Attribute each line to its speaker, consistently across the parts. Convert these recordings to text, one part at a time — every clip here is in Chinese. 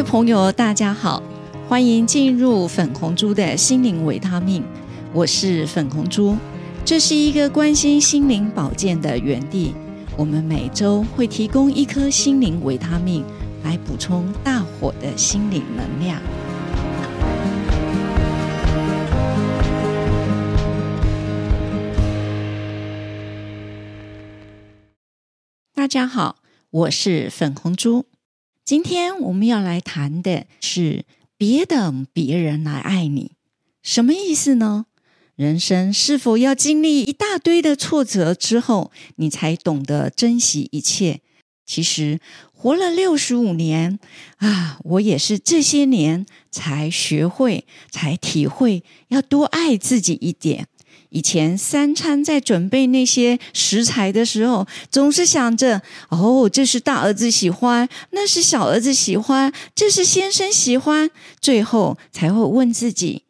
Speaker 1: 位朋友，大家好，欢迎进入粉红猪的心灵维他命。我是粉红猪，这是一个关心心灵保健的园地。我们每周会提供一颗心灵维他命，来补充大伙的心灵能量。大家好，我是粉红猪。今天我们要来谈的是别等别人来爱你，什么意思呢？人生是否要经历一大堆的挫折之后，你才懂得珍惜一切？其实活了六十五年啊，我也是这些年才学会、才体会要多爱自己一点。以前三餐在准备那些食材的时候，总是想着：哦，这是大儿子喜欢，那是小儿子喜欢，这是先生喜欢。最后才会问自己：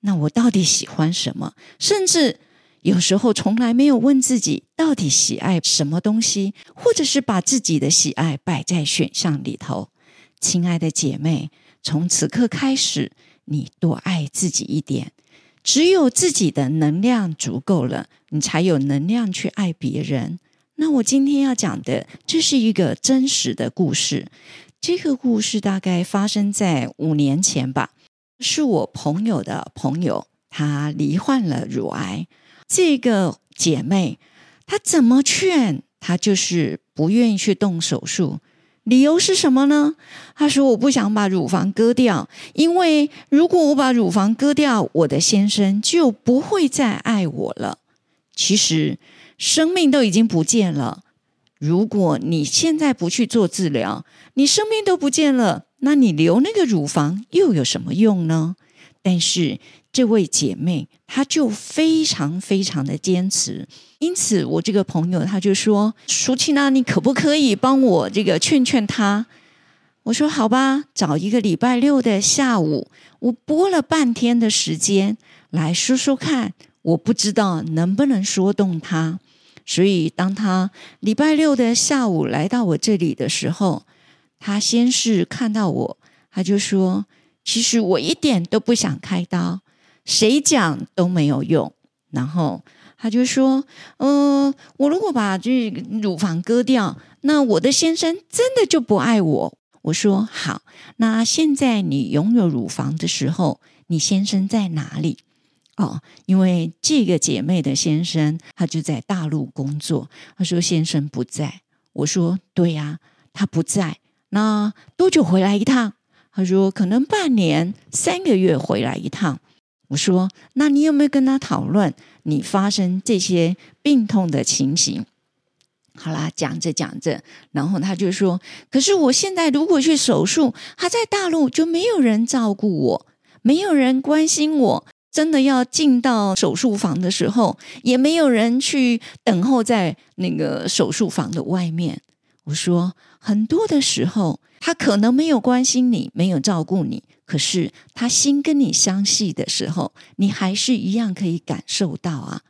Speaker 1: 那我到底喜欢什么？甚至有时候从来没有问自己到底喜爱什么东西，或者是把自己的喜爱摆在选项里头。亲爱的姐妹，从此刻开始，你多爱自己一点。只有自己的能量足够了，你才有能量去爱别人。那我今天要讲的，这是一个真实的故事。这个故事大概发生在五年前吧，是我朋友的朋友，她罹患了乳癌。这个姐妹，她怎么劝，她就是不愿意去动手术。理由是什么呢？他说：“我不想把乳房割掉，因为如果我把乳房割掉，我的先生就不会再爱我了。其实生命都已经不见了。如果你现在不去做治疗，你生命都不见了，那你留那个乳房又有什么用呢？但是。”这位姐妹，她就非常非常的坚持，因此我这个朋友他就说：“舒淇娜，你可不可以帮我这个劝劝她？”我说：“好吧，找一个礼拜六的下午，我拨了半天的时间来说说看，我不知道能不能说动她。所以，当他礼拜六的下午来到我这里的时候，他先是看到我，他就说：‘其实我一点都不想开刀。’谁讲都没有用，然后他就说：“嗯，我如果把这乳房割掉，那我的先生真的就不爱我。”我说：“好，那现在你拥有乳房的时候，你先生在哪里？”哦，因为这个姐妹的先生他就在大陆工作。他说：“先生不在。”我说：“对呀，他不在。那多久回来一趟？”他说：“可能半年、三个月回来一趟。”我说：“那你有没有跟他讨论你发生这些病痛的情形？”好啦，讲着讲着，然后他就说：“可是我现在如果去手术，他在大陆就没有人照顾我，没有人关心我。真的要进到手术房的时候，也没有人去等候在那个手术房的外面。”我说：“很多的时候，他可能没有关心你，没有照顾你。”可是他心跟你相系的时候，你还是一样可以感受到啊。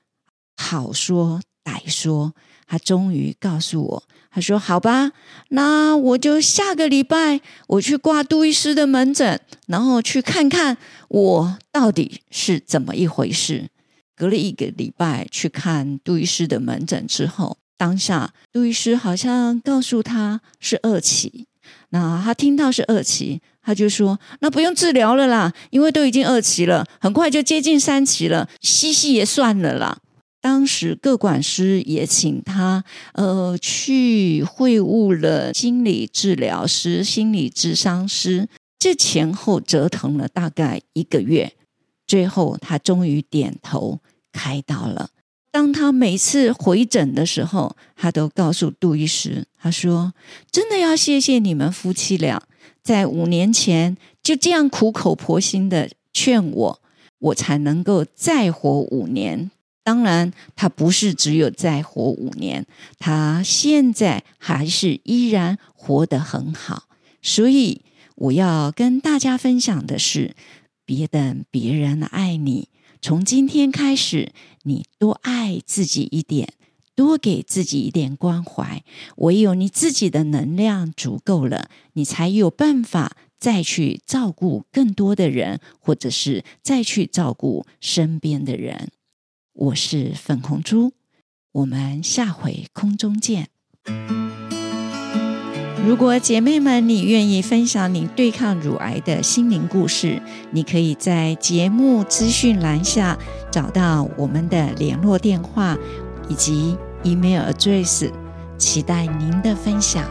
Speaker 1: 好说歹说，他终于告诉我，他说：“好吧，那我就下个礼拜我去挂杜医师的门诊，然后去看看我到底是怎么一回事。”隔了一个礼拜去看杜医师的门诊之后，当下杜医师好像告诉他是二期，那他听到是二期。他就说：“那不用治疗了啦，因为都已经二期了，很快就接近三期了，吸吸也算了啦。”当时各管师也请他呃去会晤了心理治疗师、心理智商师，这前后折腾了大概一个月，最后他终于点头开刀了。当他每次回诊的时候，他都告诉杜医师：“他说真的要谢谢你们夫妻俩。”在五年前就这样苦口婆心的劝我，我才能够再活五年。当然，他不是只有再活五年，他现在还是依然活得很好。所以，我要跟大家分享的是：别等别人爱你，从今天开始，你多爱自己一点。多给自己一点关怀，唯有你自己的能量足够了，你才有办法再去照顾更多的人，或者是再去照顾身边的人。我是粉红猪，我们下回空中见。如果姐妹们你愿意分享你对抗乳癌的心灵故事，你可以在节目资讯栏下找到我们的联络电话以及 email address，期待您的分享。